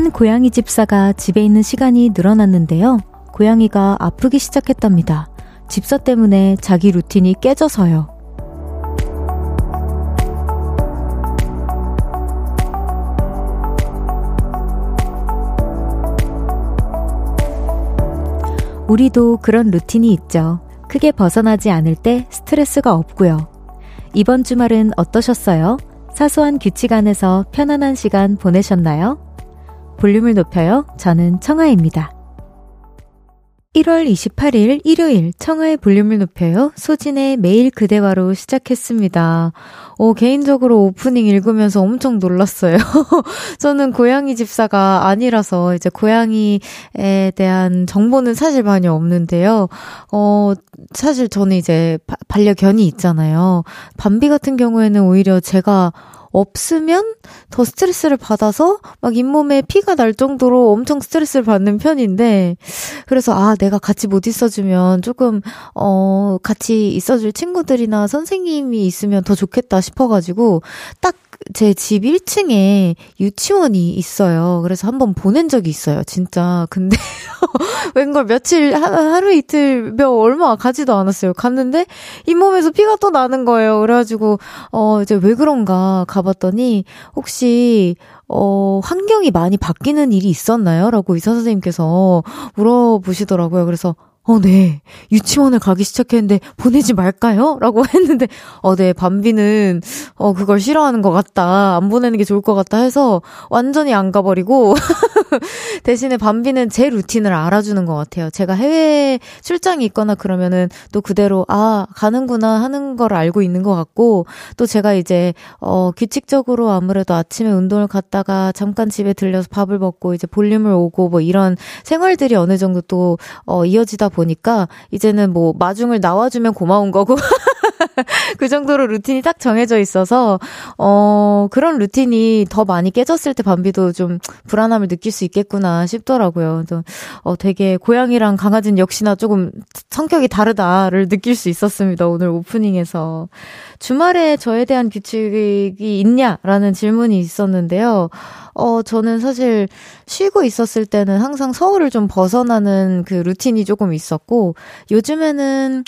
한 고양이 집사가 집에 있는 시간이 늘어났는데요. 고양이가 아프기 시작했답니다. 집사 때문에 자기 루틴이 깨져서요. 우리도 그런 루틴이 있죠. 크게 벗어나지 않을 때 스트레스가 없고요. 이번 주말은 어떠셨어요? 사소한 규칙 안에서 편안한 시간 보내셨나요? 볼륨을 높여요. 저는 청아입니다. 1월 28일 일요일 청하의 볼륨을 높여요. 소진의 매일 그대와로 시작했습니다. 어, 개인적으로 오프닝 읽으면서 엄청 놀랐어요. 저는 고양이 집사가 아니라서 이제 고양이에 대한 정보는 사실 많이 없는데요. 어, 사실 저는 이제 바, 반려견이 있잖아요. 밤비 같은 경우에는 오히려 제가 없으면 더 스트레스를 받아서 막 잇몸에 피가 날 정도로 엄청 스트레스를 받는 편인데 그래서 아 내가 같이 못 있어주면 조금 어 같이 있어줄 친구들이나 선생님이 있으면 더 좋겠다 싶어가지고 딱 제 집 1층에 유치원이 있어요. 그래서 한번 보낸 적이 있어요. 진짜. 근데 웬걸 며칠 하, 루 이틀 몇 얼마 가지도 않았어요. 갔는데 잇몸에서 피가 또 나는 거예요. 그래가지고 어 이제 왜 그런가 가봤더니 혹시 어, 환경이 많이 바뀌는 일이 있었나요? 라고 의사 선생님께서 물어보시더라고요. 그래서 어, 네. 유치원을 가기 시작했는데 보내지 말까요? 라고 했는데, 어, 네. 밤비는, 어, 그걸 싫어하는 것 같다. 안 보내는 게 좋을 것 같다 해서 완전히 안 가버리고, 대신에 밤비는 제 루틴을 알아주는 것 같아요. 제가 해외 출장이 있거나 그러면은 또 그대로, 아, 가는구나 하는 걸 알고 있는 것 같고, 또 제가 이제, 어, 규칙적으로 아무래도 아침에 운동을 갔다가 잠깐 집에 들려서 밥을 먹고 이제 볼륨을 오고 뭐 이런 생활들이 어느 정도 또, 어, 이어지다 보니까 이제는 뭐 마중을 나와주면 고마운 거고 그 정도로 루틴이 딱 정해져 있어서 어 그런 루틴이 더 많이 깨졌을 때 밤비도 좀 불안함을 느낄 수 있겠구나 싶더라고요. 또 어, 되게 고양이랑 강아지는 역시나 조금 성격이 다르다를 느낄 수 있었습니다. 오늘 오프닝에서 주말에 저에 대한 규칙이 있냐라는 질문이 있었는데요. 어, 저는 사실 쉬고 있었을 때는 항상 서울을 좀 벗어나는 그 루틴이 조금 있었고, 요즘에는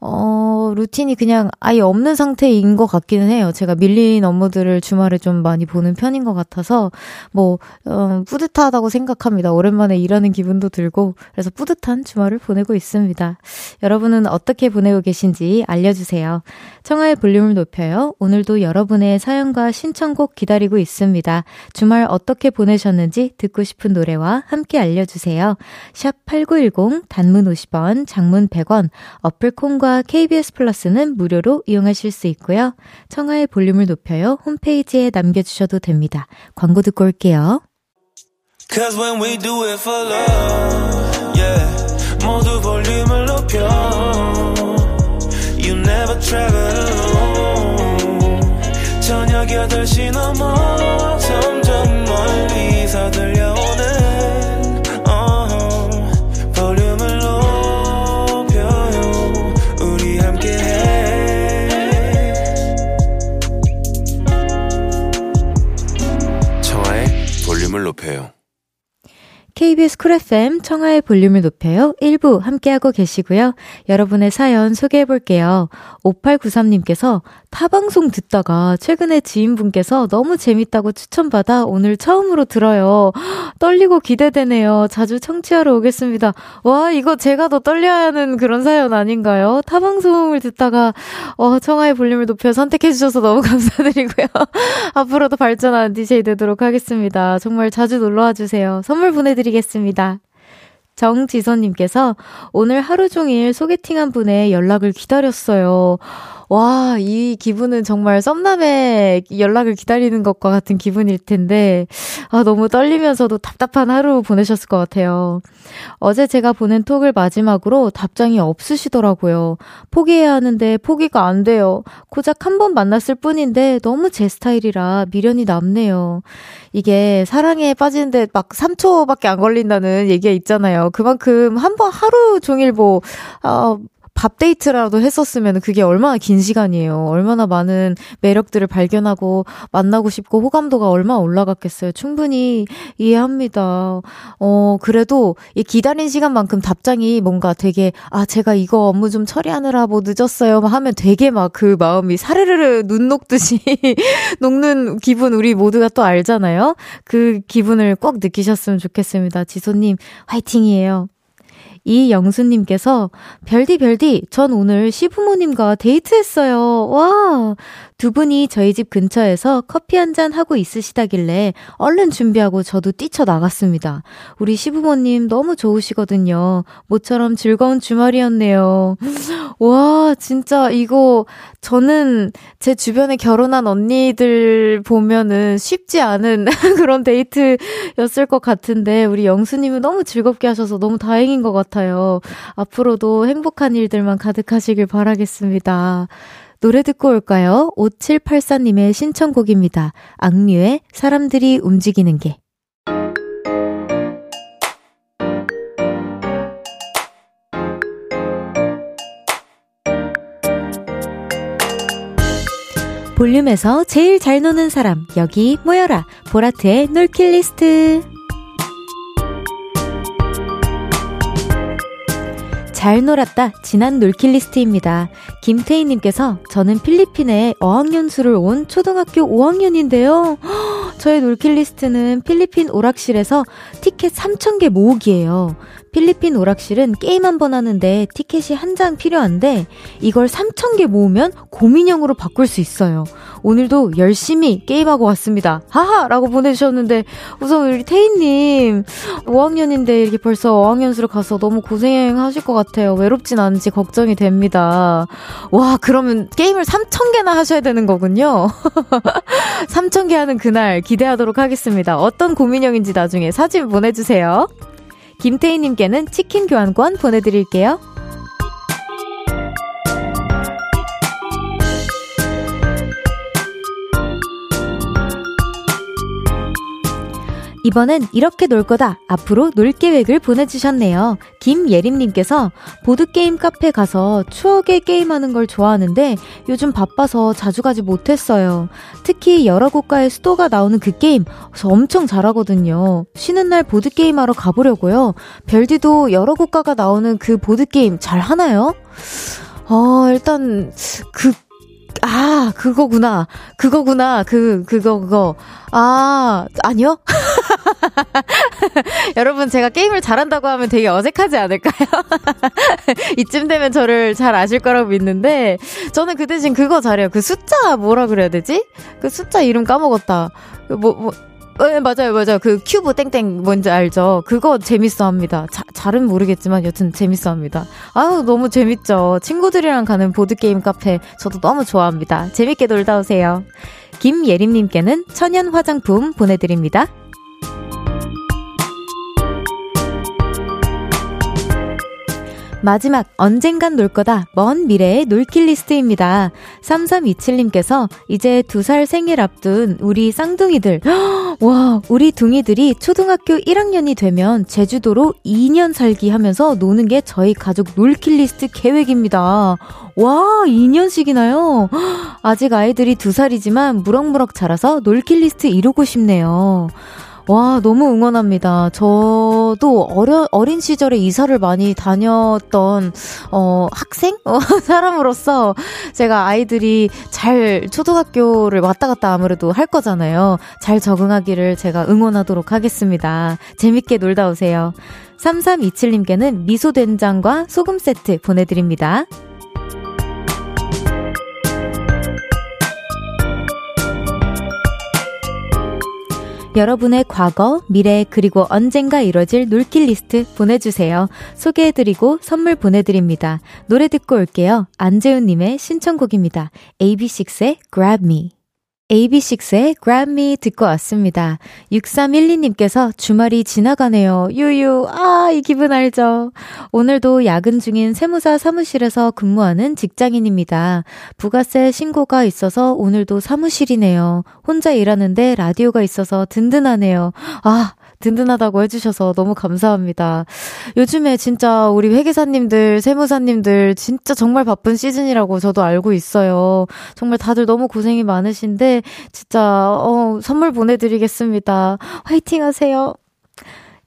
어, 루틴이 그냥 아예 없는 상태인 것 같기는 해요. 제가 밀린 업무들을 주말에 좀 많이 보는 편인 것 같아서, 뭐, 어, 뿌듯하다고 생각합니다. 오랜만에 일하는 기분도 들고, 그래서 뿌듯한 주말을 보내고 있습니다. 여러분은 어떻게 보내고 계신지 알려주세요. 청하의 볼륨을 높여요. 오늘도 여러분의 사연과 신청곡 기다리고 있습니다. 주말 어떻게 보내셨는지 듣고 싶은 노래와 함께 알려주세요. 샵 8910, 단문 50원, 장문 100원, 어플콘과 콩과 KBS 플러스는 무료로 이용하실 수 있고요. 청하의 볼륨을 높여요. 홈페이지에 남겨주셔도 됩니다. 광고 듣고 올게요. Cause when we do it for love, yeah. 모두 볼륨을 높여. You never travel alone. 저녁 8시 넘어 점점 멀리서 들려 쿨 FM 청하의 볼륨을 높여요. 1부 함께하고 계시고요. 여러분의 사연 소개해 볼게요. 5893님께서 타방송 듣다가 최근에 지인분께서 너무 재밌다고 추천받아 오늘 처음으로 들어요. 떨리고 기대되네요. 자주 청취하러 오겠습니다. 와, 이거 제가 더 떨려야 하는 그런 사연 아닌가요? 타방송을 듣다가 어, 청하의 볼륨을 높여 선택해 주셔서 너무 감사드리고요. 앞으로도 발전하는 DJ 되도록 하겠습니다. 정말 자주 놀러 와 주세요. 선물 보내드릴게요. 드리겠습니다. 정지선님께서 오늘 하루 종일 소개팅한 분의 연락을 기다렸어요. 와, 이 기분은 정말 썸남의 연락을 기다리는 것과 같은 기분일 텐데, 아, 너무 떨리면서도 답답한 하루 보내셨을 것 같아요. 어제 제가 보낸 톡을 마지막으로 답장이 없으시더라고요. 포기해야 하는데 포기가 안 돼요. 고작 한 번 만났을 뿐인데 너무 제 스타일이라 미련이 남네요. 이게 사랑에 빠지는데 막 3초밖에 안 걸린다는 얘기가 있잖아요. 그만큼 한 번 하루 종일 뭐, 어, 밥 데이트라도 했었으면 그게 얼마나 긴 시간이에요. 얼마나 많은 매력들을 발견하고 만나고 싶고 호감도가 얼마나 올라갔겠어요. 충분히 이해합니다. 어, 그래도 이 기다린 시간만큼 답장이 뭔가 되게, 아, 제가 이거 업무 좀 처리하느라 뭐 늦었어요. 하면 되게 막 그 마음이 사르르르 눈 녹듯이 녹는 기분 우리 모두가 또 알잖아요. 그 기분을 꼭 느끼셨으면 좋겠습니다. 지소님, 화이팅이에요. 이영수님께서 별디 별디 전 오늘 시부모님과 데이트했어요. 와. 두 분이 저희 집 근처에서 커피 한 잔 하고 있으시다길래 얼른 준비하고 저도 뛰쳐 나갔습니다. 우리 시부모님 너무 좋으시거든요. 모처럼 즐거운 주말이었네요. 와, 진짜 이거 저는 제 주변에 결혼한 언니들 보면은 쉽지 않은 그런 데이트였을 것 같은데 우리 영수님은 너무 즐겁게 하셔서 너무 다행인 것 같아요. 앞으로도 행복한 일들만 가득하시길 바라겠습니다. 노래 듣고 올까요? 5784님의 신청곡입니다. 악뮤의 사람들이 움직이는 게. 볼륨에서 제일 잘 노는 사람, 여기 모여라. 보라트의 놀킷 리스트. 잘 놀았다. 지난 놀킷 리스트입니다. 김태희님께서 저는 필리핀에 어학연수를 온 초등학교 5학년인데요. 저의 놀킷 리스트는 필리핀 오락실에서 티켓 3,000개 모으기예요. 필리핀 오락실은 게임 한 번 하는데 티켓이 한 장 필요한데 이걸 3,000개 모으면 고민형으로 바꿀 수 있어요. 오늘도 열심히 게임하고 왔습니다. 하하! 라고 보내주셨는데 우선 우리 태희님 5학년인데 이렇게 벌써 어학연수를 가서 너무 고생하실 것 같아요. 외롭진 않은지 걱정이 됩니다. 와, 그러면 게임을 3,000개나 하셔야 되는 거군요. 3,000개 하는 그날 기대하도록 하겠습니다. 어떤 고민형인지 나중에 사진 보내주세요. 김태희님께는 치킨 교환권 보내드릴게요. 이번엔 이렇게 놀 거다. 앞으로 놀 계획을 보내주셨네요. 김예림님께서 보드게임 카페 가서 추억의 게임하는 걸 좋아하는데 요즘 바빠서 자주 가지 못했어요. 특히 여러 국가의 수도가 나오는 그 게임, 저 엄청 잘하거든요. 쉬는 날 보드게임 하러 가보려고요. 별디도 여러 국가가 나오는 그 보드게임 잘 하나요? 어, 일단, 그, 아, 그거구나. 그거구나. 그, 그거, 그거. 아, 아니요? 여러분, 제가 게임을 잘한다고 하면 되게 어색하지 않을까요? 이쯤 되면 저를 잘 아실 거라고 믿는데, 저는 그 대신 그거 잘해요. 그 숫자 뭐라 그래야 되지? 그 숫자 이름 까먹었다. 그 뭐, 뭐, 네, 맞아요, 맞아요. 그 큐브 땡땡 뭔지 알죠? 그거 재밌어 합니다. 자, 잘은 모르겠지만 여튼 재밌어 합니다. 아유, 너무 재밌죠. 친구들이랑 가는 보드게임 카페 저도 너무 좋아합니다. 재밌게 놀다 오세요. 김예림님께는 천연 화장품 보내드립니다. 마지막 언젠간 놀 거다 먼 미래의 놀킷 리스트입니다. 3327님께서 이제 두 살 생일 앞둔 우리 쌍둥이들 와 우리 둥이들이 초등학교 1학년이 되면 제주도로 2년 살기 하면서 노는 게 저희 가족 놀킷 리스트 계획입니다. 와 2년씩이나요? 아직 아이들이 두 살이지만 무럭무럭 자라서 놀킷 리스트 이루고 싶네요. 와, 너무 응원합니다. 저도 어려, 어린 시절에 이사를 많이 다녔던, 어, 학생? 어, 사람으로서 제가 아이들이 잘 초등학교를 왔다 갔다 아무래도 할 거잖아요. 잘 적응하기를 제가 응원하도록 하겠습니다. 재밌게 놀다 오세요. 3327님께는 미소된장과 소금 세트 보내드립니다. 여러분의 과거, 미래, 그리고 언젠가 이뤄질 놀킬 리스트 보내주세요. 소개해드리고 선물 보내드립니다. 노래 듣고 올게요. 안재훈님의 신청곡입니다. AB6IX의 Grab Me. AB6IX의 Grab Me 듣고 왔습니다. 6312님께서 주말이 지나가네요. 유유, 아, 이 기분 알죠? 오늘도 야근 중인 세무사 사무실에서 근무하는 직장인입니다. 부가세 신고가 있어서 오늘도 사무실이네요. 혼자 일하는데 라디오가 있어서 든든하네요. 아, 든든하다고 해주셔서 너무 감사합니다. 요즘에 진짜 우리 회계사님들, 세무사님들 진짜 정말 바쁜 시즌이라고 저도 알고 있어요. 정말 다들 너무 고생이 많으신데, 진짜, 어, 선물 보내드리겠습니다. 화이팅 하세요.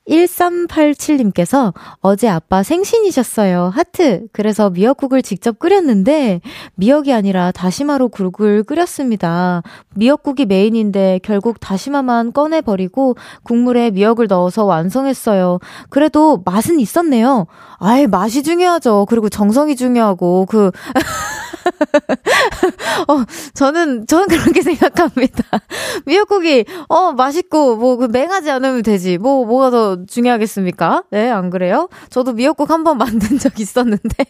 1387님께서 어제 아빠 생신이셨어요. 하트. 그래서 미역국을 직접 끓였는데 미역이 아니라 다시마로 국을 끓였습니다. 미역국이 메인인데 결국 다시마만 꺼내버리고 국물에 미역을 넣어서 완성했어요. 그래도 맛은 있었네요. 아예 맛이 중요하죠. 그리고 정성이 중요하고 그 어, 저는, 저는 그렇게 생각합니다. 미역국이, 어, 맛있고, 뭐, 그 맹하지 않으면 되지. 뭐, 뭐가 더 중요하겠습니까? 네, 안 그래요? 저도 미역국 한 번 만든 적 있었는데,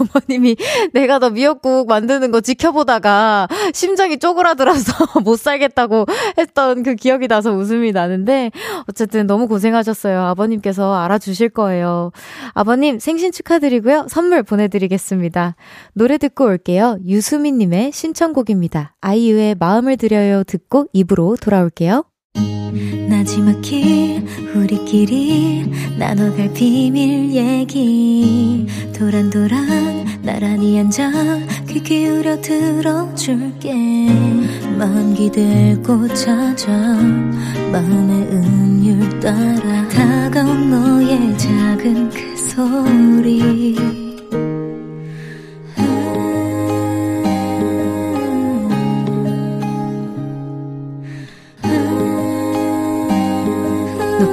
어머님이 내가 너 미역국 만드는 거 지켜보다가 심장이 쪼그라들어서 못 살겠다고 했던 그 기억이 나서 웃음이 나는데, 어쨌든 너무 고생하셨어요. 아버님께서 알아주실 거예요. 아버님, 생신 축하드리고요. 선물 보내드리겠습니다. 노래 듣고 올게요. 들을게요. 유수민님의 신청곡입니다. 아이유의 마음을 들여요 듣고 입으로 돌아올게요. 나지막히 우리끼리 나눠갈 비밀 얘기 도란도란 나란히 앉아 귀 기울여 들어줄게 마음 기대고 찾아 마음의 음율 따라 다가온 너의 작은 그 소리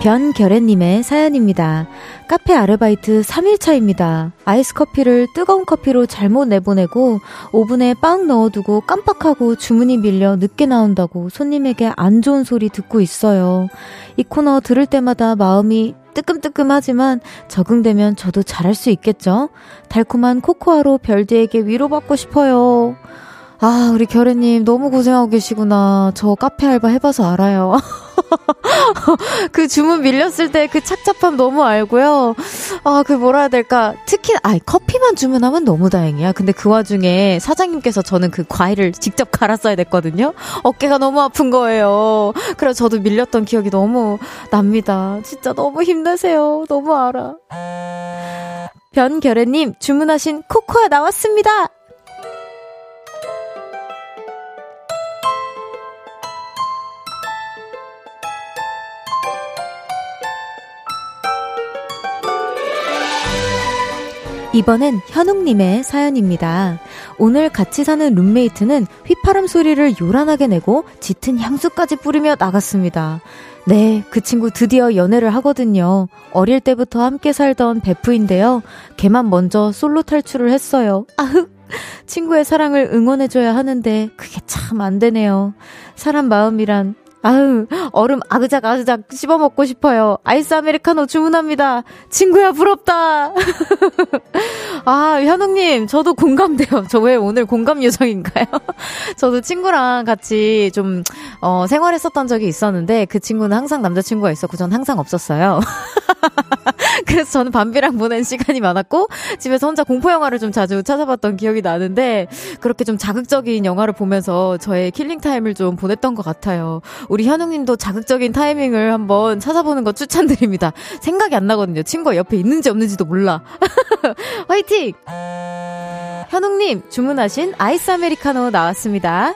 변결애님의 사연입니다. 카페 아르바이트 3일차입니다. 아이스 커피를 뜨거운 커피로 잘못 내보내고 오븐에 빵 넣어두고 깜빡하고 주문이 밀려 늦게 나온다고 손님에게 안 좋은 소리 듣고 있어요. 이 코너 들을 때마다 마음이 뜨끔뜨끔하지만 적응되면 저도 잘할 수 있겠죠? 달콤한 코코아로 별디에게 위로받고 싶어요. 아, 우리 결애님 너무 고생하고 계시구나. 저 카페 알바 해봐서 알아요. 그 주문 밀렸을 때 그 착잡함 너무 알고요. 아, 그 뭐라 해야 될까. 특히, 아, 커피만 주문하면 너무 다행이야. 근데 그 와중에 사장님께서 저는 그 과일을 직접 갈았어야 됐거든요. 어깨가 너무 아픈 거예요. 그래서 저도 밀렸던 기억이 너무 납니다. 진짜 너무 힘내세요. 너무 알아. 변결애님, 주문하신 코코아 나왔습니다! 이번엔 현웅님의 사연입니다. 오늘 같이 사는 룸메이트는 휘파람 소리를 요란하게 내고 짙은 향수까지 뿌리며 나갔습니다. 네, 그 친구 드디어 연애를 하거든요. 어릴 때부터 함께 살던 베프인데요. 걔만 먼저 솔로 탈출을 했어요. 아흑! 친구의 사랑을 응원해줘야 하는데 그게 참 안 되네요. 사람 마음이란 아유, 얼음 아그작 아그작 씹어 먹고 싶어요. 아이스 아메리카노 주문합니다. 친구야, 부럽다. 아, 현웅님, 저도 공감돼요. 저 왜 오늘 공감 요정인가요? 저도 친구랑 같이 좀, 어, 생활했었던 적이 있었는데, 그 친구는 항상 남자친구가 있었고, 전 항상 없었어요. 그래서 저는 밤비랑 보낸 시간이 많았고, 집에서 혼자 공포 영화를 좀 자주 찾아봤던 기억이 나는데, 그렇게 좀 자극적인 영화를 보면서 저의 killing time을 좀 보냈던 것 같아요. 우리 현웅님도 자극적인 타이밍을 한번 찾아보는 거 추천드립니다. 생각이 안 나거든요. 친구가 옆에 있는지 없는지도 몰라. 화이팅! 현웅님, 주문하신 아이스 아메리카노 나왔습니다.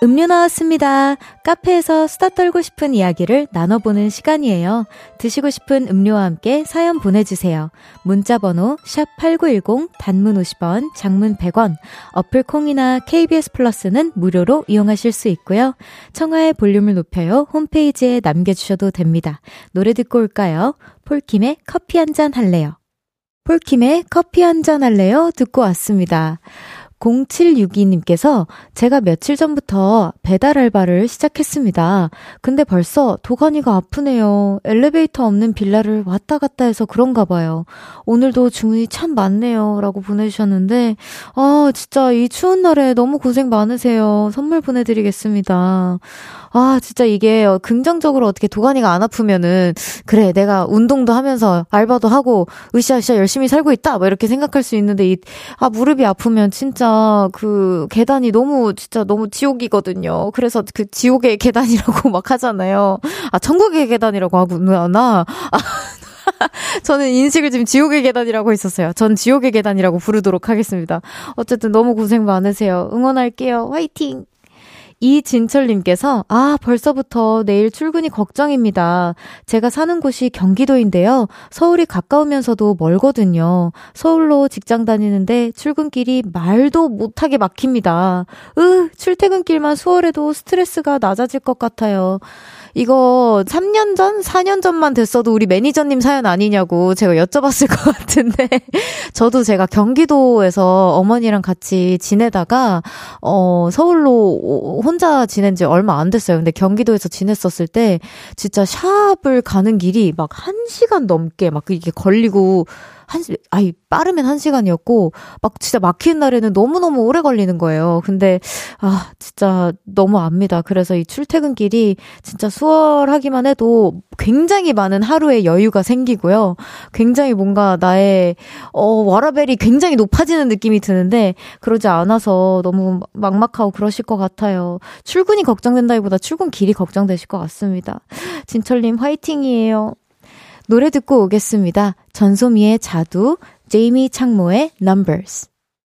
음료 나왔습니다. 카페에서 수다 떨고 싶은 이야기를 나눠보는 시간이에요. 드시고 싶은 음료와 함께 사연 보내주세요. 문자번호 샵8910 단문 50원, 장문 100원, 어플 콩이나 KBS 플러스는 무료로 이용하실 수 있고요. 청하의 볼륨을 높여요. 홈페이지에 남겨주셔도 됩니다. 노래 듣고 올까요? 폴킴의 커피 한 잔 할래요. 폴킴의 커피 한 잔 할래요? 듣고 왔습니다. 0762님께서 제가 며칠 전부터 배달 알바를 시작했습니다. 근데 벌써 도가니가 아프네요. 엘리베이터 없는 빌라를 왔다 갔다 해서 그런가 봐요. 오늘도 주문이 참 많네요. 라고 보내주셨는데, 아, 진짜 이 추운 날에 너무 고생 많으세요. 선물 보내드리겠습니다. 아, 진짜 이게 긍정적으로 어떻게 도가니가 안 아프면은, 그래, 내가 운동도 하면서 알바도 하고, 으쌰으쌰 열심히 살고 있다! 뭐 이렇게 생각할 수 있는데, 이, 아, 무릎이 아프면 진짜 그 계단이 너무, 진짜 너무 지옥이거든요. 그래서 그 지옥의 계단이라고 막 하잖아요. 아, 천국의 계단이라고 하구나. 아, 저는 인식을 지금 지옥의 계단이라고 있었어요. 전 지옥의 계단이라고 부르도록 하겠습니다. 어쨌든 너무 고생 많으세요. 응원할게요. 화이팅! 이진철님께서, 아, 벌써부터 내일 출근이 걱정입니다. 제가 사는 곳이 경기도인데요. 서울이 가까우면서도 멀거든요. 서울로 직장 다니는데 출근길이 말도 못하게 막힙니다. 으, 출퇴근길만 수월해도 스트레스가 낮아질 것 같아요. 이거 3년 전, 4년 전만 됐어도 우리 매니저님 사연 아니냐고 제가 여쭤봤을 것 같은데, 저도 제가 경기도에서 어머니랑 같이 지내다가, 어, 서울로 혼자 지낸 지 얼마 안 됐어요. 근데 경기도에서 지냈었을 때, 진짜 샵을 가는 길이 막 1시간 넘게 막 이게 걸리고, 한, 아이, 빠르면 한 시간이었고, 막 진짜 막히는 날에는 너무너무 오래 걸리는 거예요. 근데, 아, 진짜 너무 압니다. 그래서 이 출퇴근길이 진짜 수월하기만 해도 굉장히 많은 하루의 여유가 생기고요. 굉장히 뭔가 나의, 어, 워라벨이 굉장히 높아지는 느낌이 드는데, 그러지 않아서 너무 막막하고 그러실 것 같아요. 출근이 걱정된다기보다 출근 길이 걱정되실 것 같습니다. 진철님 화이팅이에요. 노래 듣고 오겠습니다. 전소미의 자두, 제이미 창모의 Numbers.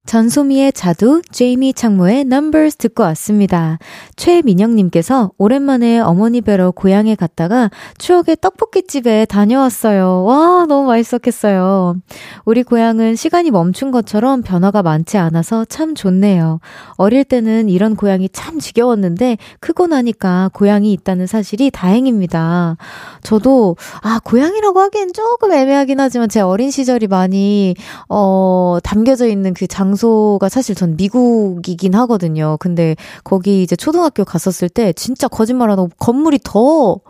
전소미의 자두, 제이미 창모의 Numbers 듣고 왔습니다. 최민영님께서 오랜만에 어머니 뵈러 고향에 갔다가 추억의 떡볶이집에 다녀왔어요. 와, 너무 맛있었겠어요. 우리 고향은 시간이 멈춘 것처럼 변화가 많지 않아서 참 좋네요. 어릴 때는 이런 고향이 참 지겨웠는데 크고 나니까 고향이 있다는 사실이 다행입니다. 저도, 아, 고향이라고 하기엔 조금 애매하긴 하지만 제 어린 시절이 많이, 어, 담겨져 있는 그 장소 장소가 사실 전 미국이긴 하거든요. 근데 거기 이제 초등학교 갔었을 때 진짜 거짓말 안 하고 건물이 더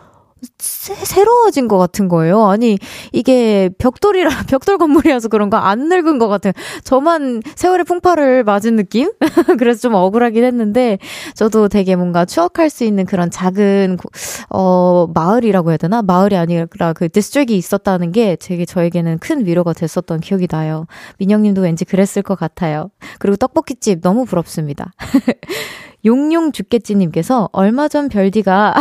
새, 로워진것 같은 거예요. 아니, 이게 벽돌이라, 벽돌 건물이라서 그런가 안 늙은 것 같아요. 저만 세월의 풍파를 맞은 느낌? 그래서 좀 억울하긴 했는데, 저도 되게 뭔가 추억할 수 있는 그런 작은, 어, 마을이라고 해야 되나? 마을이 아니라 그 district이 있었다는 게 되게 저에게는 큰 위로가 됐었던 기억이 나요. 민영님도 왠지 그랬을 것 같아요. 그리고 떡볶이집 너무 부럽습니다. 용용 죽겠지님께서 얼마 전 별디가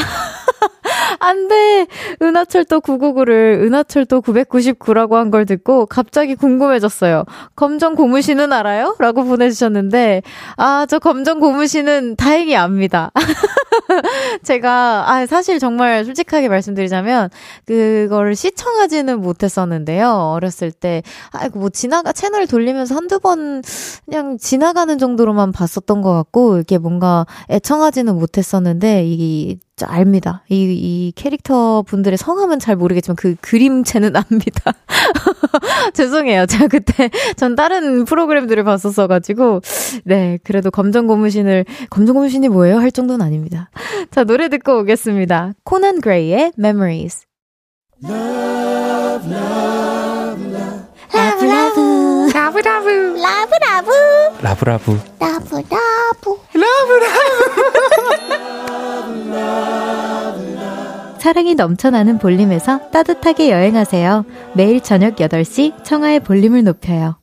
안 돼! 은하철도 999를 은하철도 999라고 한 걸 듣고 갑자기 궁금해졌어요. 검정 고무신은 알아요? 라고 보내주셨는데, 아, 저 검정 고무신은 다행히 압니다. 제가, 아, 사실 정말 솔직하게 말씀드리자면, 그거를 시청하지는 못했었는데요. 어렸을 때, 아이고, 뭐, 지나가, 채널 돌리면서 한두 번, 그냥 지나가는 정도로만 봤었던 것 같고, 이게 뭔가 애청하지는 못했었는데, 이, 압니다. 이, 이 캐릭터 분들의 성함은 잘 모르겠지만 그 그림체는 압니다. 죄송해요. 제가 그때 전 다른 프로그램들을 봤었어가지고, 네, 그래도 검정 고무신을, 검정 고무신이 뭐예요? 할 정도는 아닙니다. 자, 노래 듣고 오겠습니다. 코난 그레이의 Memories. Love, love, love. love love love love love love love love love love love love 사랑이 넘쳐나는 볼륨에서 따뜻하게 여행하세요. 매일 저녁 8시 청하의 볼륨을 높여요.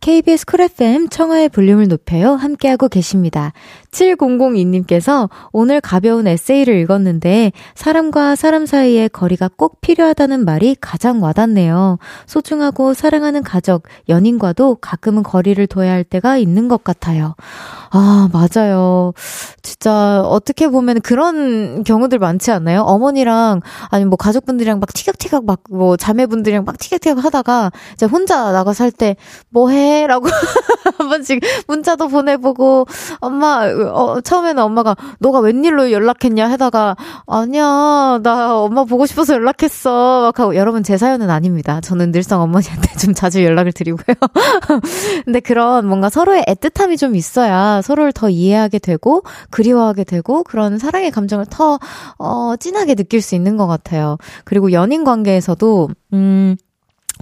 KBS 쿨 FM 청하의 볼륨을 높여요. 함께하고 계십니다. 7002님께서 오늘 가벼운 에세이를 읽었는데 사람과 사람 사이의 거리가 꼭 필요하다는 말이 가장 와닿네요. 소중하고 사랑하는 가족, 연인과도 가끔은 거리를 둬야 할 때가 있는 것 같아요. 아, 맞아요. 진짜 어떻게 보면 그런 경우들 많지 않나요? 어머니랑 아니면 뭐 가족분들이랑 막 티격태격 막 뭐 자매분들이랑 막 티격태격 하다가 이제 혼자 나가서 할 때 뭐 해? 라고 한 번씩 문자도 보내보고 엄마 어, 처음에는 엄마가 너가 웬일로 연락했냐 하다가 아니야 나 엄마 보고 싶어서 연락했어 막 하고 여러분 제 사연은 아닙니다. 저는 늘상 어머니한테 좀 자주 연락을 드리고요. 근데 그런 뭔가 서로의 애틋함이 좀 있어야 서로를 더 이해하게 되고 그리워하게 되고 그런 사랑의 감정을 더 어, 진하게 느낄 수 있는 것 같아요. 그리고 연인 관계에서도 음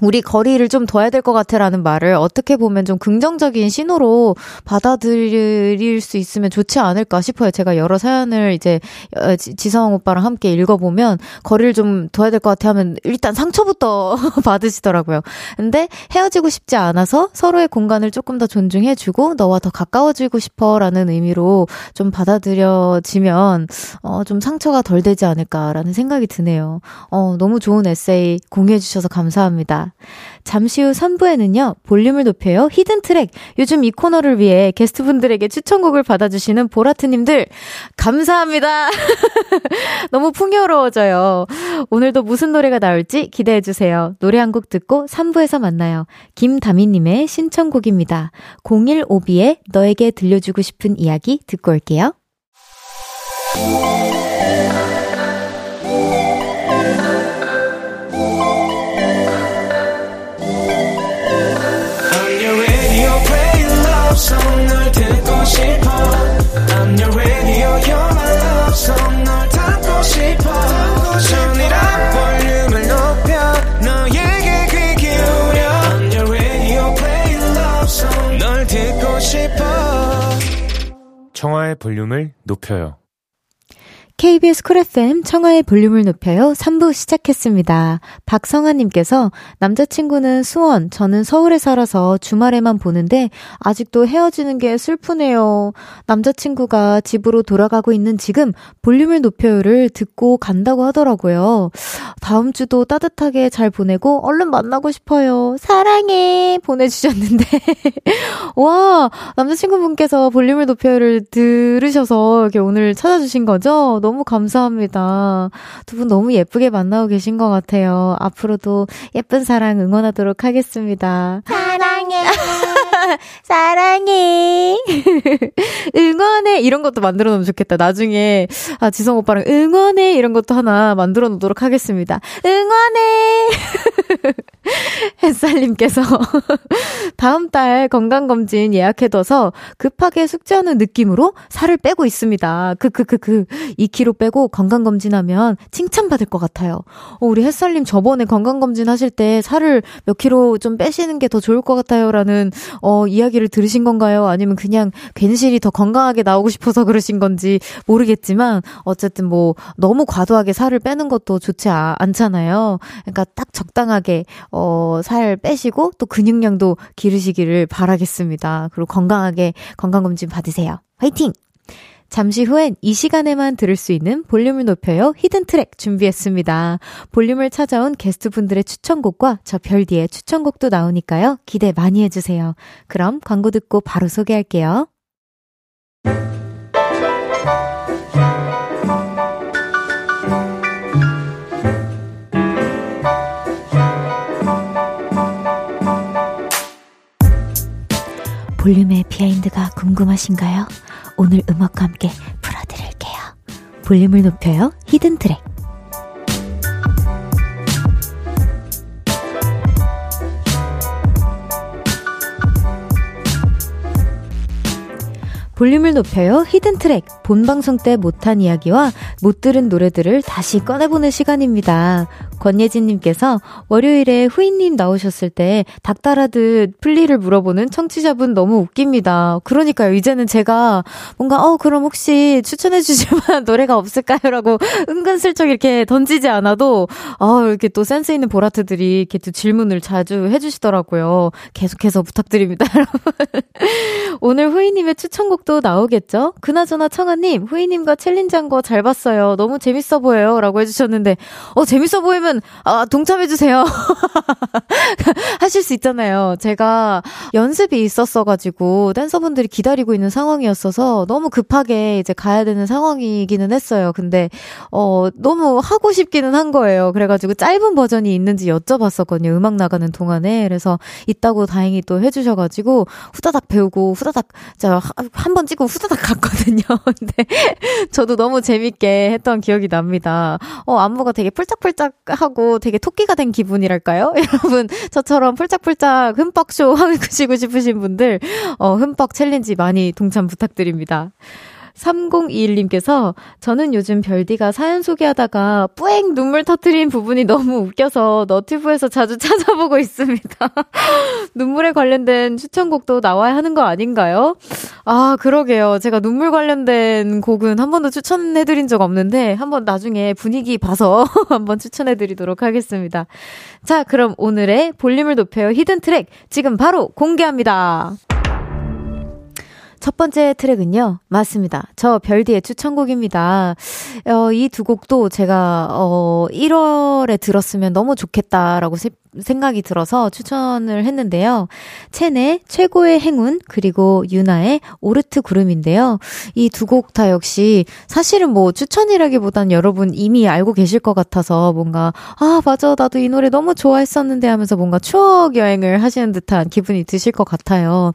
우리 거리를 좀 둬야 될 것 같아라는 말을 어떻게 보면 좀 긍정적인 신호로 받아들일 수 있으면 좋지 않을까 싶어요. 제가 여러 사연을 이제 어, 지성 오빠랑 함께 읽어보면 거리를 좀 둬야 될 것 같아 하면 일단 상처부터 받으시더라고요. 근데 헤어지고 싶지 않아서 서로의 공간을 조금 더 존중해주고 너와 더 가까워지고 싶어라는 의미로 좀 받아들여지면 어, 좀 상처가 덜 되지 않을까라는 생각이 드네요. 어, 너무 좋은 에세이 공유해주셔서 감사합니다. 잠시 후 3부에는요, 볼륨을 높여요. 히든 트랙. 요즘 이 코너를 위해 게스트분들에게 추천곡을 받아주시는 보라트님들, 감사합니다. 너무 풍요로워져요. 오늘도 무슨 노래가 나올지 기대해주세요. 노래 한 곡 듣고 3부에서 만나요. 김다미님의 신청곡입니다. 015B의 너에게 들려주고 싶은 이야기 듣고 올게요. 청하의 볼륨을 높여요 KBS 쿨 FM 청하의 볼륨을 높여요 3부 시작했습니다. 박성아님께서 남자친구는 수원, 저는 서울에 살아서 주말에만 보는데 아직도 헤어지는 게 슬프네요. 남자친구가 집으로 돌아가고 있는 지금 볼륨을 높여요를 듣고 간다고 하더라고요. 다음 주도 따뜻하게 잘 보내고 얼른 만나고 싶어요. 사랑해! 보내주셨는데. 와, 남자친구분께서 볼륨을 높여요를 들으셔서 이렇게 오늘 찾아주신 거죠? 너무 감사합니다. 두 분 너무 예쁘게 만나고 계신 것 같아요. 앞으로도 예쁜 사랑 응원하도록 하겠습니다. 사랑해. 사랑해. 응원해. 이런 것도 만들어 놓으면 좋겠다. 나중에, 아, 지성 오빠랑 응원해. 이런 것도 하나 만들어 놓도록 하겠습니다. 응원해. 햇살님께서 다음 달 건강검진 예약해둬서 급하게 숙제하는 느낌으로 살을 빼고 있습니다. 크크크크. 2kg 빼고 건강검진하면 칭찬받을 것 같아요. 어, 우리 햇살님 저번에 건강검진 하실 때 살을 몇 킬로 좀 빼시는 게 더 좋을 것 같아요. 라는, 어, 이야기를 들으신 건가요? 아니면 그냥 괜시리 더 건강하게 나오고 싶어서 그러신 건지 모르겠지만, 어쨌든 뭐, 너무 과도하게 살을 빼는 것도 좋지 아, 않잖아요. 그러니까 딱 적당하게, 어, 살 빼시고 또 근육량도 기르시기를 바라겠습니다. 그리고 건강하게 건강검진 받으세요. 화이팅! 잠시 후엔 이 시간에만 들을 수 있는 볼륨을 높여요 히든 트랙 준비했습니다. 볼륨을 찾아온 게스트분들의 추천곡과 저 별디의 추천곡도 나오니까요. 기대 많이 해주세요. 그럼 광고 듣고 바로 소개할게요. 볼륨의 behind가 궁금하신가요? 오늘 음악과 함께 풀어드릴게요. 볼륨을 높여요. hidden track. 볼륨을 높여요. hidden track. 본 방송 때 못한 이야기와 못 들은 노래들을 다시 꺼내보는 시간입니다. 권예진님께서 월요일에 후이님 나오셨을 때 닥달하듯 플리를 물어보는 청취자분 너무 웃깁니다. 그러니까요. 이제는 제가 뭔가, 어, 그럼 혹시 추천해주실 만한 노래가 없을까요? 라고 은근슬쩍 이렇게 던지지 않아도, 아, 이렇게 또 센스 있는 보라트들이 이렇게 또 질문을 자주 해주시더라고요. 계속해서 부탁드립니다, 여러분. 오늘 후이님의 추천곡도 나오겠죠? 그나저나 청아님, 후이님과 challenge 한 거 잘 봤어요. 너무 재밌어 보여요. 라고 해주셨는데, 어, 재밌어 보이면, 아, 동참해 주세요. 하실 수 있잖아요. 제가 연습이 있었어 가지고, 댄서분들이 기다리고 있는 상황이었어서, 너무 급하게 이제 가야 되는 상황이기는 했어요. 근데, 어, 너무 하고 싶기는 한 거예요. 그래 가지고 짧은 버전이 있는지 여쭤봤었거든요. 음악 나가는 동안에. 그래서 있다고 다행히 또 해 주셔 가지고, 후다닥 배우고, 후다닥, 자, 한 번 찍고 후다닥 갔거든요. 근데, 저도 너무 재밌게 했던 기억이 납니다. 어, 안무가 되게 폴짝폴짝 하고 되게 토끼가 된 기분이랄까요? 여러분, 저처럼 폴짝폴짝 흠뻑쇼 하시고 싶으신 분들, 어, 흠뻑 challenge 많이 동참 부탁드립니다. 3021님께서 저는 요즘 별디가 사연 소개하다가 뿌앵 눈물 터트린 부분이 너무 웃겨서 너튜브에서 자주 찾아보고 있습니다. 눈물에 관련된 추천곡도 나와야 하는 거 아닌가요? 아, 그러게요. 제가 눈물 관련된 곡은 한 번도 추천해드린 적 없는데 한번 나중에 분위기 봐서 한번 추천해드리도록 하겠습니다. 자, 그럼 오늘의 볼륨을 높여요 히든 트랙 지금 바로 공개합니다. 첫 번째 트랙은요. 맞습니다. 저 별디의 추천곡입니다. 어, 이 두 곡도 제가, 어, 1월에 들었으면 너무 좋겠다라고 생각이 들어서 추천을 했는데요. 첸의 최고의 행운 그리고 유나의 오르트 구름인데요. 이 두 곡 다 역시 사실은 뭐 추천이라기보단 여러분 이미 알고 계실 것 같아서 뭔가 아 맞아 나도 이 노래 너무 좋아했었는데 하면서 뭔가 추억 여행을 하시는 듯한 기분이 드실 것 같아요.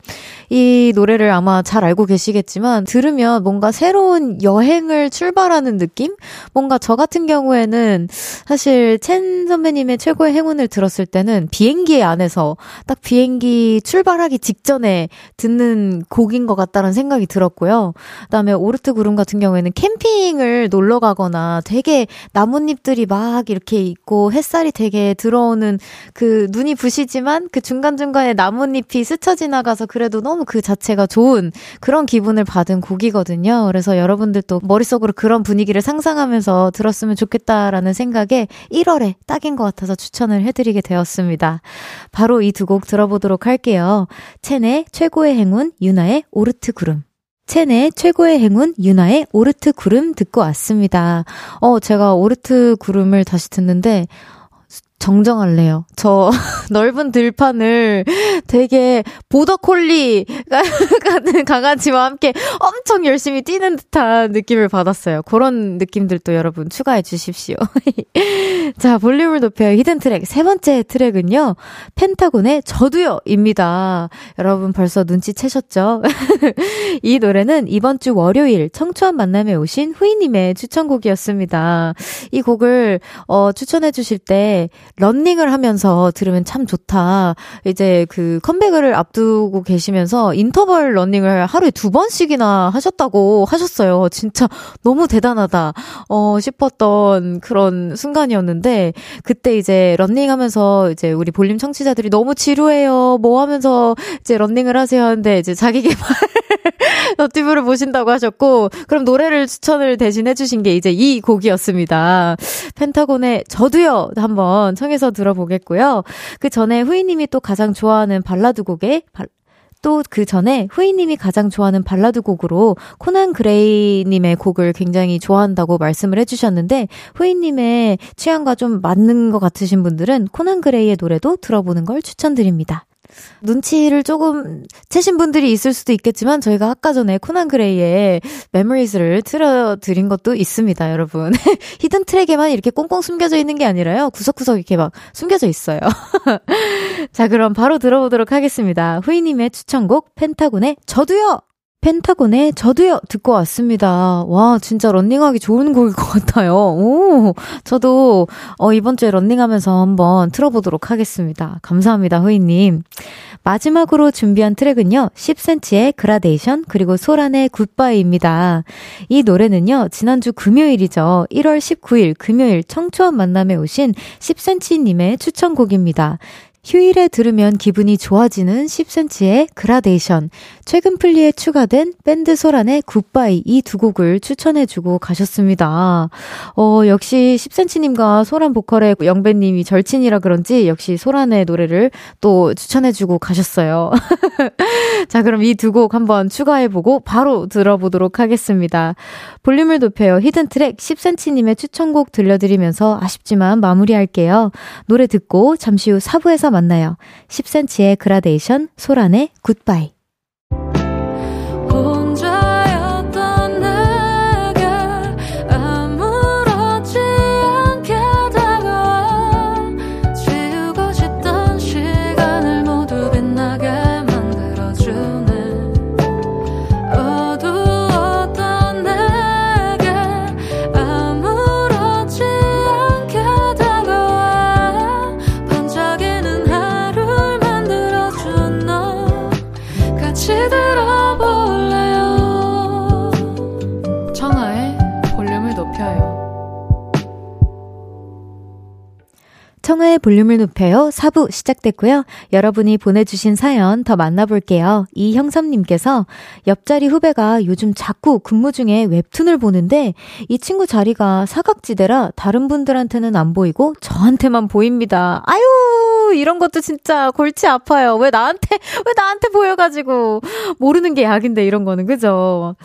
이 노래를 아마 잘 알고 계시겠지만 들으면 뭔가 새로운 여행을 출발하는 느낌? 뭔가 저 같은 경우에는 사실 첸 선배님의 최고의 행운을 들었을 때는 비행기 안에서 딱 비행기 출발하기 직전에 듣는 곡인 것 같다는 생각이 들었고요. 그다음에 오르트 구름 같은 경우에는 캠핑을 놀러 가거나 되게 나뭇잎들이 막 이렇게 있고 햇살이 되게 들어오는 그 눈이 부시지만 그 중간중간에 나뭇잎이 스쳐 지나가서 그래도 너무 그 자체가 좋은 그런 기분을 받은 곡이거든요. 그래서 여러분들도 머릿속으로 그런 분위기를 상상하면서 들었으면 좋겠다라는 생각에 1월에 딱인 것 같아서 추천을 해드리게 되었습니다. 되었습니다. 바로 이 두 곡 들어보도록 할게요. 첸의 최고의 행운, 유나의 오르트 구름. 첸의 최고의 행운, 유나의 오르트 구름 듣고 왔습니다. 어, 제가 오르트 구름을 다시 듣는데, 정정할래요. 저 넓은 들판을 되게 보더콜리 같은 강아지와 함께 엄청 열심히 뛰는 듯한 느낌을 받았어요. 그런 느낌들도 여러분 추가해 주십시오. 자, 볼륨을 높여요. hidden track. 세 번째 트랙은요. 펜타곤의 저도요입니다. 여러분 벌써 눈치채셨죠? 이 노래는 이번 주 월요일 청초한 만남에 오신 후이님의 추천곡이었습니다. 이 곡을 어, 추천해 주실 때 런닝을 하면서 들으면 참 좋다. 이제 그 컴백을 앞두고 계시면서 인터벌 런닝을 하루에 두 번씩이나 하셨다고 하셨어요. 진짜 너무 대단하다. 어, 싶었던 그런 순간이었는데, 그때 이제 런닝 하면서 이제 우리 볼륨 청취자들이 너무 지루해요. 뭐 하면서 이제 런닝을 하세요 하는데 이제 자기 개발 너튜브를 보신다고 하셨고, 그럼 노래를 추천을 대신 해주신 게 이제 이 곡이었습니다. 펜타곤의 저도요! 한번 청해서 들어보겠고요. 그 전에 후이님이 또 가장 좋아하는 발라드 곡에, 또그 전에 후이님이 가장 좋아하는 발라드 곡으로 코난 그레이님의 곡을 굉장히 좋아한다고 말씀을 해주셨는데 후이님의 취향과 좀 맞는 것 같으신 분들은 코난 그레이의 노래도 들어보는 걸 추천드립니다. 눈치를 조금 채신 분들이 있을 수도 있겠지만 저희가 아까 전에 코난 그레이의 Memories를 틀어드린 것도 있습니다, 여러분. hidden track에만 이렇게 꽁꽁 숨겨져 있는 게 아니라요. 구석구석 이렇게 막 숨겨져 있어요. 자, 그럼 바로 들어보도록 하겠습니다. 후이님의 추천곡 펜타곤의 저도요! 펜타곤의 저도요 듣고 왔습니다. 와 진짜 런닝하기 좋은 곡일 것 같아요. 오 저도 어 이번 주에 런닝하면서 한번 틀어보도록 하겠습니다. 감사합니다 후이님. 마지막으로 준비한 트랙은요 10cm의 그라데이션 그리고 소란의 굿바이입니다. 이 노래는요 지난주 금요일이죠 1월 19일 금요일 청초한 만남에 오신 10cm님의 추천곡입니다. 휴일에 들으면 기분이 좋아지는 10cm의 그라데이션, 최근 플리에 추가된 밴드 소란의 굿바이 이 두 곡을 추천해주고 가셨습니다. 어, 역시 10cm님과 소란 보컬의 영배님이 절친이라 그런지 역시 소란의 노래를 또 추천해주고 가셨어요. 자, 그럼 이 두 곡 한번 추가해보고 바로 들어보도록 하겠습니다. 볼륨을 높여요. hidden track 10cm님의 추천곡 들려드리면서 아쉽지만 마무리할게요. 노래 듣고 잠시 후 4부에서 만나요. 10cm의 그라데이션, 소란의 굿바이. 청하의 볼륨을 높여요. 4부 시작됐고요. 여러분이 보내주신 사연 더 만나볼게요. 이형섭님께서 옆자리 후배가 요즘 자꾸 근무 중에 웹툰을 보는데 이 친구 자리가 사각지대라 다른 분들한테는 안 보이고 저한테만 보입니다. 아유! 이런 것도 진짜 골치 아파요. 왜 나한테, 왜 나한테 보여가지고. 모르는 게 약인데, 이런 거는. 그죠?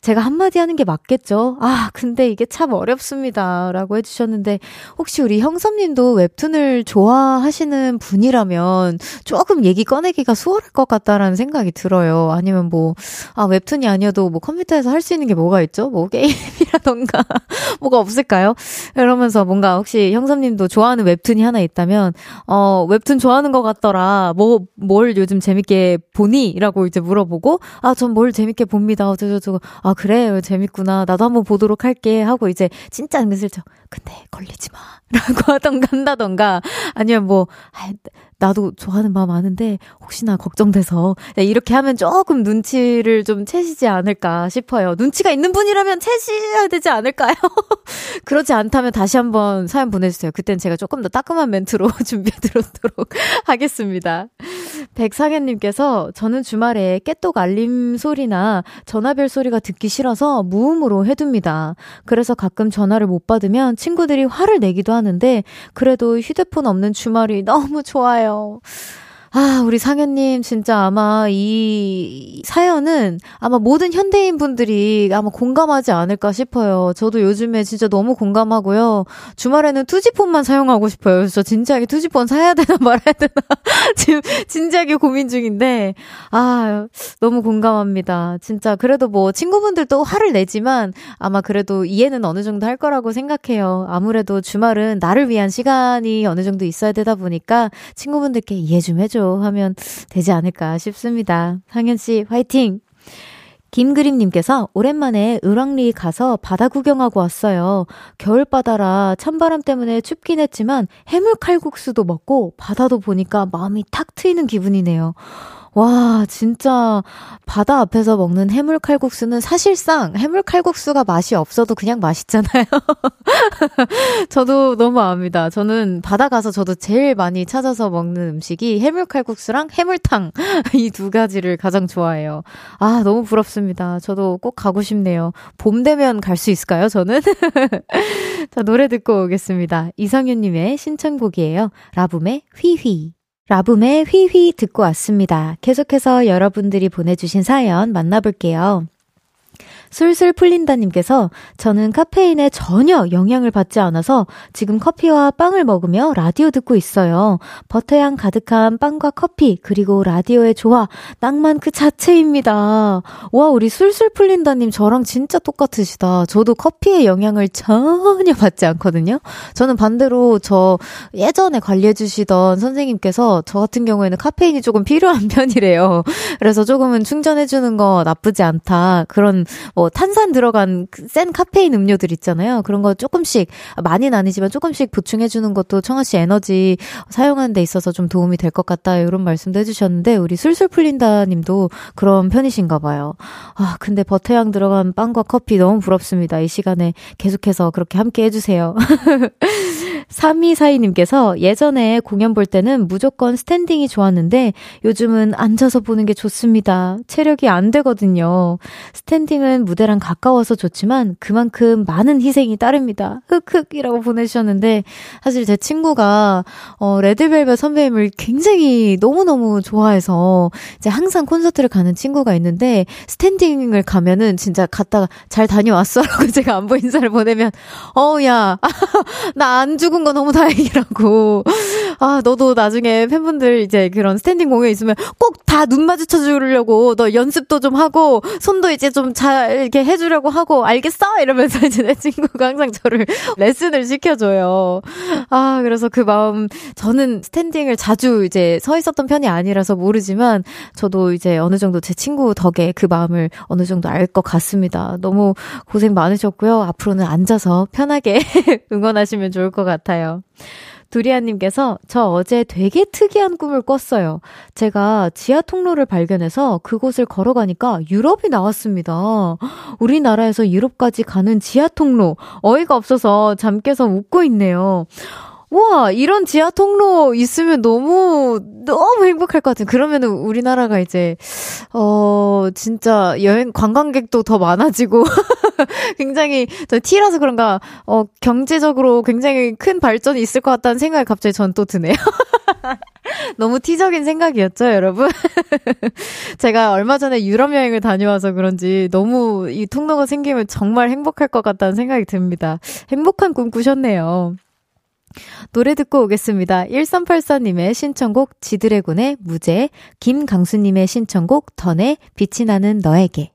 제가 한마디 하는 게 맞겠죠? 아, 근데 이게 참 어렵습니다. 라고 해주셨는데, 혹시 우리 형섭님도 웹툰 웹툰을 좋아하시는 분이라면 조금 얘기 꺼내기가 수월할 것 같다라는 생각이 들어요. 아니면 뭐, 아, 웹툰이 아니어도 뭐 컴퓨터에서 할 수 있는 게 뭐가 있죠? 뭐 게임이라던가 뭐가 없을까요? 이러면서 뭔가 혹시 형사님도 좋아하는 웹툰이 하나 있다면, 어, 웹툰 좋아하는 것 같더라. 뭐, 뭘 요즘 재밌게 보니? 라고 이제 물어보고, 아, 전 뭘 재밌게 봅니다. 어쩌저쩌고, 아, 그래. 재밌구나. 나도 한번 보도록 할게. 하고 이제 진짜 은근슬쩍, 근데 걸리지 마. 라고 하던가 한다던가 아니면 뭐 아, 나도 좋아하는 마음 아는데 혹시나 걱정돼서 네, 이렇게 하면 조금 눈치를 좀 채시지 않을까 싶어요. 눈치가 있는 분이라면 채셔야 되지 않을까요? 그렇지 않다면 다시 한번 사연 보내주세요. 그땐 제가 조금 더 따끔한 멘트로 준비해 드리도록 하겠습니다. 백상현님께서 저는 주말에 깨똑 알림 소리나 전화벨 소리가 듣기 싫어서 무음으로 해둡니다. 그래서 가끔 전화를 못 받으면 친구들이 화를 내기도 하는데 그래도 휴대폰 없는 주말이 너무 좋아요. 아, 우리 상현님, 진짜 아마 이 사연은 아마 모든 현대인 분들이 아마 공감하지 않을까 싶어요. 저도 요즘에 진짜 너무 공감하고요. 주말에는 투지폰만 사용하고 싶어요. 그래서 진지하게 투지폰 사야 되나 말아야 되나. 지금 진지하게 고민 중인데, 아, 너무 공감합니다. 진짜 그래도 뭐 친구분들도 화를 내지만 아마 그래도 이해는 어느 정도 할 거라고 생각해요. 아무래도 주말은 나를 위한 시간이 어느 정도 있어야 되다 보니까 친구분들께 이해 좀 해줘. 해줘 하면 되지 않을까 싶습니다. 상현 씨, 화이팅! 김그림님께서 오랜만에 을왕리 가서 바다 구경하고 왔어요. 겨울바다라 찬바람 때문에 춥긴 했지만 해물 칼국수도 먹고 바다도 보니까 마음이 탁 트이는 기분이네요. 와, 진짜 바다 앞에서 먹는 해물 칼국수는 사실상 해물 칼국수가 맛이 없어도 그냥 맛있잖아요. 저도 너무 압니다. 저는 바다 가서 저도 제일 많이 찾아서 먹는 음식이 해물 칼국수랑 해물탕 이 두 가지를 가장 좋아해요. 아, 너무 부럽습니다. 저도 꼭 가고 싶네요. 봄 되면 갈 수 있을까요, 저는? 자, 노래 듣고 오겠습니다. 이성윤 님의 신청곡이에요. 라붐의 휘휘. 라붐의 휘휘 듣고 왔습니다. 계속해서 여러분들이 보내주신 사연 만나볼게요. 술술 풀린다님께서 저는 카페인에 전혀 영향을 받지 않아서 지금 커피와 빵을 먹으며 라디오 듣고 있어요. 버터향 가득한 빵과 커피, 그리고 라디오의 조화, 낭만 그 자체입니다. 와, 우리 술술 풀린다님 저랑 진짜 똑같으시다. 저도 커피의 영향을 전혀 받지 않거든요. 저는 반대로 저 예전에 관리해주시던 선생님께서 저 같은 경우에는 카페인이 조금 필요한 편이래요. 그래서 조금은 충전해주는 거 나쁘지 않다. 그런 뭐 탄산 들어간 그센 카페인 음료들 있잖아요. 그런 거 조금씩 많이는 아니지만 조금씩 보충해 주는 것도 청아 씨 에너지 사용하는 데 있어서 좀 도움이 될 것 같다. 이런 말씀도 해주셨는데 우리 술술 풀린다 님도 그런 편이신가 봐요. 아 근데 버터향 들어간 빵과 커피 너무 부럽습니다. 이 시간에 계속해서 그렇게 함께 해주세요. 3242님께서 예전에 공연 볼 때는 무조건 standing이 좋았는데 요즘은 앉아서 보는 게 좋습니다. 체력이 안 되거든요. standing은 무대랑 가까워서 좋지만 그만큼 많은 희생이 따릅니다. 흑흑이라고 보내주셨는데 사실 제 친구가 어, 레드벨벳 선배님을 굉장히 너무너무 좋아해서 이제 항상 콘서트를 가는 친구가 있는데 standing을 가면은 진짜 갔다가 잘 다녀왔어라고 제가 안부 인사를 보내면 어야 나 안 죽은 거 너무 다행이라고. 아 너도 나중에 팬분들 이제 그런 standing 공연 있으면 꼭 다 눈 마주쳐 주려고 너 연습도 좀 하고 손도 이제 좀 잘 이렇게 해 주려고 하고 알겠어? 이러면서 이제 내 친구가 항상 저를 레슨을 시켜 줘요. 아 그래서 그 마음 저는 standing을 자주 이제 서 있었던 편이 아니라서 모르지만 저도 이제 어느 정도 제 친구 덕에 그 마음을 어느 정도 알 것 같습니다. 너무 고생 많으셨고요. 앞으로는 앉아서 편하게 응원하시면 좋을 것 같아요. 두리안님께서 저 어제 되게 특이한 꿈을 꿨어요. 제가 지하 통로를 발견해서 그곳을 걸어가니까 유럽이 나왔습니다. 우리나라에서 유럽까지 가는 지하 통로. 어이가 없어서 잠 깨서 웃고 있네요. 와, 이런 지하 통로 있으면 너무, 너무 행복할 것 같아요. 그러면은 우리나라가 이제, 어, 진짜 여행, 관광객도 더 많아지고, 굉장히, 저 T라서 그런가, 어, 경제적으로 굉장히 큰 발전이 있을 것 같다는 생각이 갑자기 전 또 드네요. 너무 티적인 생각이었죠, 여러분? 제가 얼마 전에 유럽 여행을 다녀와서 그런지 너무 이 통로가 생기면 정말 행복할 것 같다는 생각이 듭니다. 행복한 꿈 꾸셨네요. 노래 듣고 오겠습니다. 1384님의 신청곡 지드래곤의 무제, 김강수님의 신청곡 던의 빛이 나는 너에게.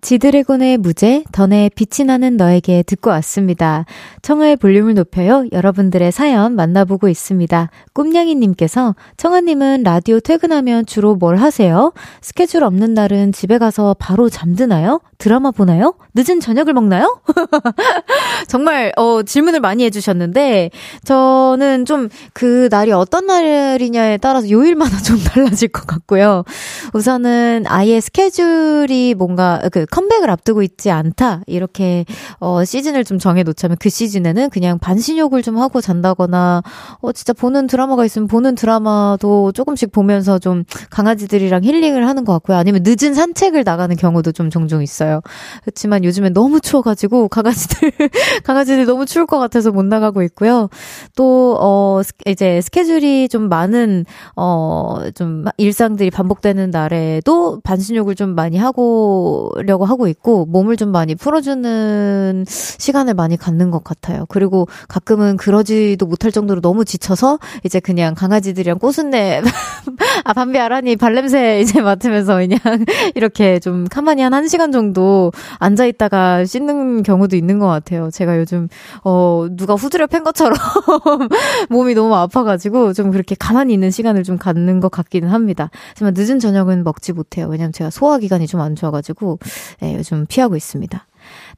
지드래곤의 무제, 던의 빛이 나는 너에게 듣고 왔습니다. 청하의 볼륨을 높여요. 여러분들의 사연 만나보고 있습니다. 꿈냥이님께서 청하님은 라디오 퇴근하면 주로 뭘 하세요? 스케줄 없는 날은 집에 가서 바로 잠드나요? 드라마 보나요? 늦은 저녁을 먹나요? 정말 어 질문을 많이 해주셨는데 저는 좀 그 날이 어떤 날이냐에 따라서 요일마다 좀 달라질 것 같고요. 우선은 아예 스케줄이 뭔가 그 컴백을 앞두고 있지 않다 이렇게 어 시즌을 좀 정해 놓자면 그 시즌에는 그냥 반신욕을 좀 하고 잔다거나 어 진짜 보는 드라마가 있으면 보는 드라마도 조금씩 보면서 좀 강아지들이랑 힐링을 하는 것 같고요. 아니면 늦은 산책을 나가는 경우도 좀 종종 있어요. 그렇지만 요즘엔 너무 추워 가지고 강아지들 강아지들이 너무 추울 것 같아서 못 나가고 있고요. 또어 이제 스케줄이 좀 많은 어좀 일상들이 반복되는 날에도 반신욕을 좀 많이 하고 려고 하고 있고 몸을 좀 많이 풀어주는 시간을 많이 갖는 것 같아요. 그리고 가끔은 그러지도 못할 정도로 너무 지쳐서 이제 그냥 강아지들이랑 꼬순내 아 밤비 아라니 발냄새 이제 맡으면서 그냥 이렇게 좀 가만히 한 1시간 정도 앉아 있다가 씻는 경우도 있는 것 같아요. 제가 요즘 어 누가 후드려 팬 것처럼 몸이 너무 아파가지고 좀 그렇게 가만히 있는 시간을 좀 갖는 것 같기는 합니다. 하지만 늦은 저녁은 먹지 못해요. 왜냐면 제가 소화 기관이 좀 안 좋아가지고 네, 요즘 피하고 있습니다.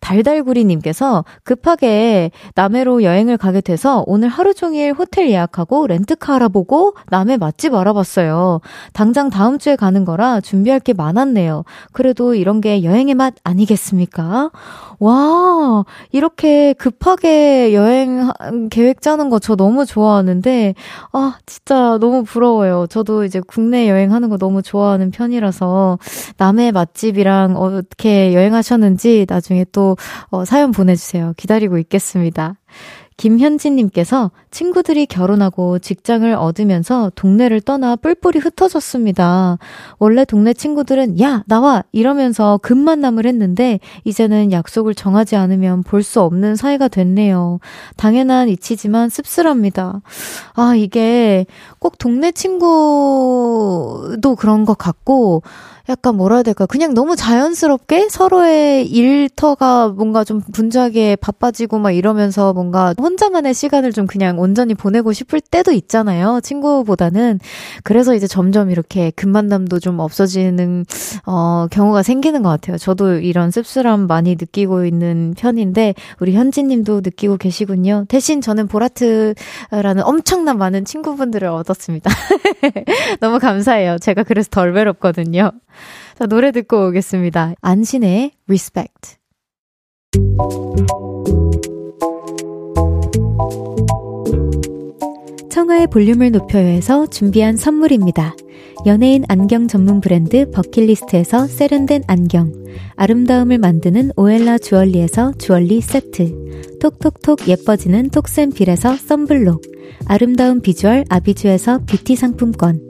달달구리님께서 급하게 남해로 여행을 가게 돼서 오늘 하루 종일 호텔 예약하고 렌트카 알아보고 남해 맛집 알아봤어요. 당장 다음 주에 가는 거라 준비할 게 많았네요. 그래도 이런 게 여행의 맛 아니겠습니까? 와, 이렇게 급하게 여행 계획 짜는 거 저 너무 좋아하는데, 아, 진짜 너무 부러워요. 저도 이제 국내 여행하는 거 너무 좋아하는 편이라서 남해 맛집이랑 어떻게 여행하셨는지 나중에 또 어, 사연 보내주세요. 기다리고 있겠습니다. 김현진님께서 친구들이 결혼하고 직장을 얻으면서 동네를 떠나 뿔뿔이 흩어졌습니다. 원래 동네 친구들은 야, 나와! 이러면서 금만남을 했는데 이제는 약속을 정하지 않으면 볼 수 없는 사이가 됐네요. 당연한 이치지만 씁쓸합니다. 아, 이게 꼭 동네 친구도 그런 것 같고 약간 뭐라 해야 될까. 그냥 너무 자연스럽게 서로의 일터가 뭔가 좀 분주하게 바빠지고 막 이러면서 뭔가 혼자만의 시간을 좀 그냥 온전히 보내고 싶을 때도 있잖아요. 친구보다는. 그래서 이제 점점 이렇게 금만남도 좀 없어지는, 어, 경우가 생기는 것 같아요. 저도 이런 씁쓸함 많이 느끼고 있는 편인데, 우리 현지님도 느끼고 계시군요. 대신 저는 보라트라는 엄청난 많은 친구분들을 얻었습니다. 너무 감사해요. 제가 그래서 덜 외롭거든요. 자, 노래 듣고 오겠습니다. 안신의 Respect. 청하의 볼륨을 높여요해서 준비한 선물입니다. 연예인 안경 전문 브랜드 버킷리스트에서 세련된 안경, 아름다움을 만드는 오엘라 주얼리에서 주얼리 세트, 톡톡톡 예뻐지는 톡센필에서 썬블록, 아름다운 비주얼 아비주에서 뷰티 상품권,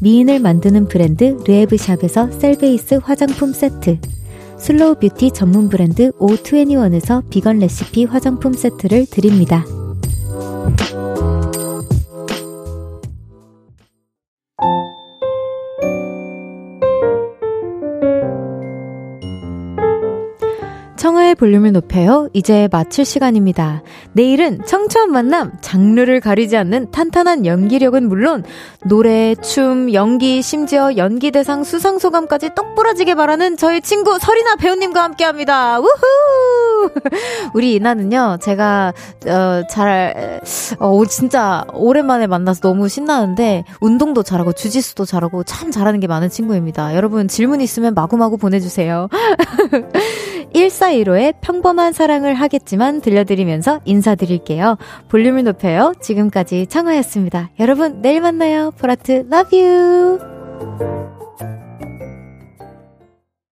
미인을 만드는 브랜드 르에브샵에서 셀베이스 화장품 세트, slow beauty 전문 브랜드 O21에서 vegan 레시피 화장품 세트를 드립니다. 청하의 볼륨을 높여요. 이제 마칠 시간입니다. 내일은 청초한 만남, 장르를 가리지 않는 탄탄한 연기력은 물론 노래, 춤, 연기, 심지어 연기대상 수상소감까지 똑부러지게 말하는 저희 친구 설이나 배우님과 함께 합니다. 우후! 우리 이나는요, 제가, 어, 잘, 어, 진짜 오랜만에 만나서 너무 신나는데, 운동도 잘하고, 주짓수도 잘하고, 참 잘하는 게 많은 친구입니다. 여러분 질문 있으면 마구마구 보내주세요. 1415의 평범한 사랑을 하겠지만 들려드리면서 인사드릴게요. 볼륨을 높여요. 지금까지 청하였습니다. 여러분, 내일 만나요. 보라트, love you!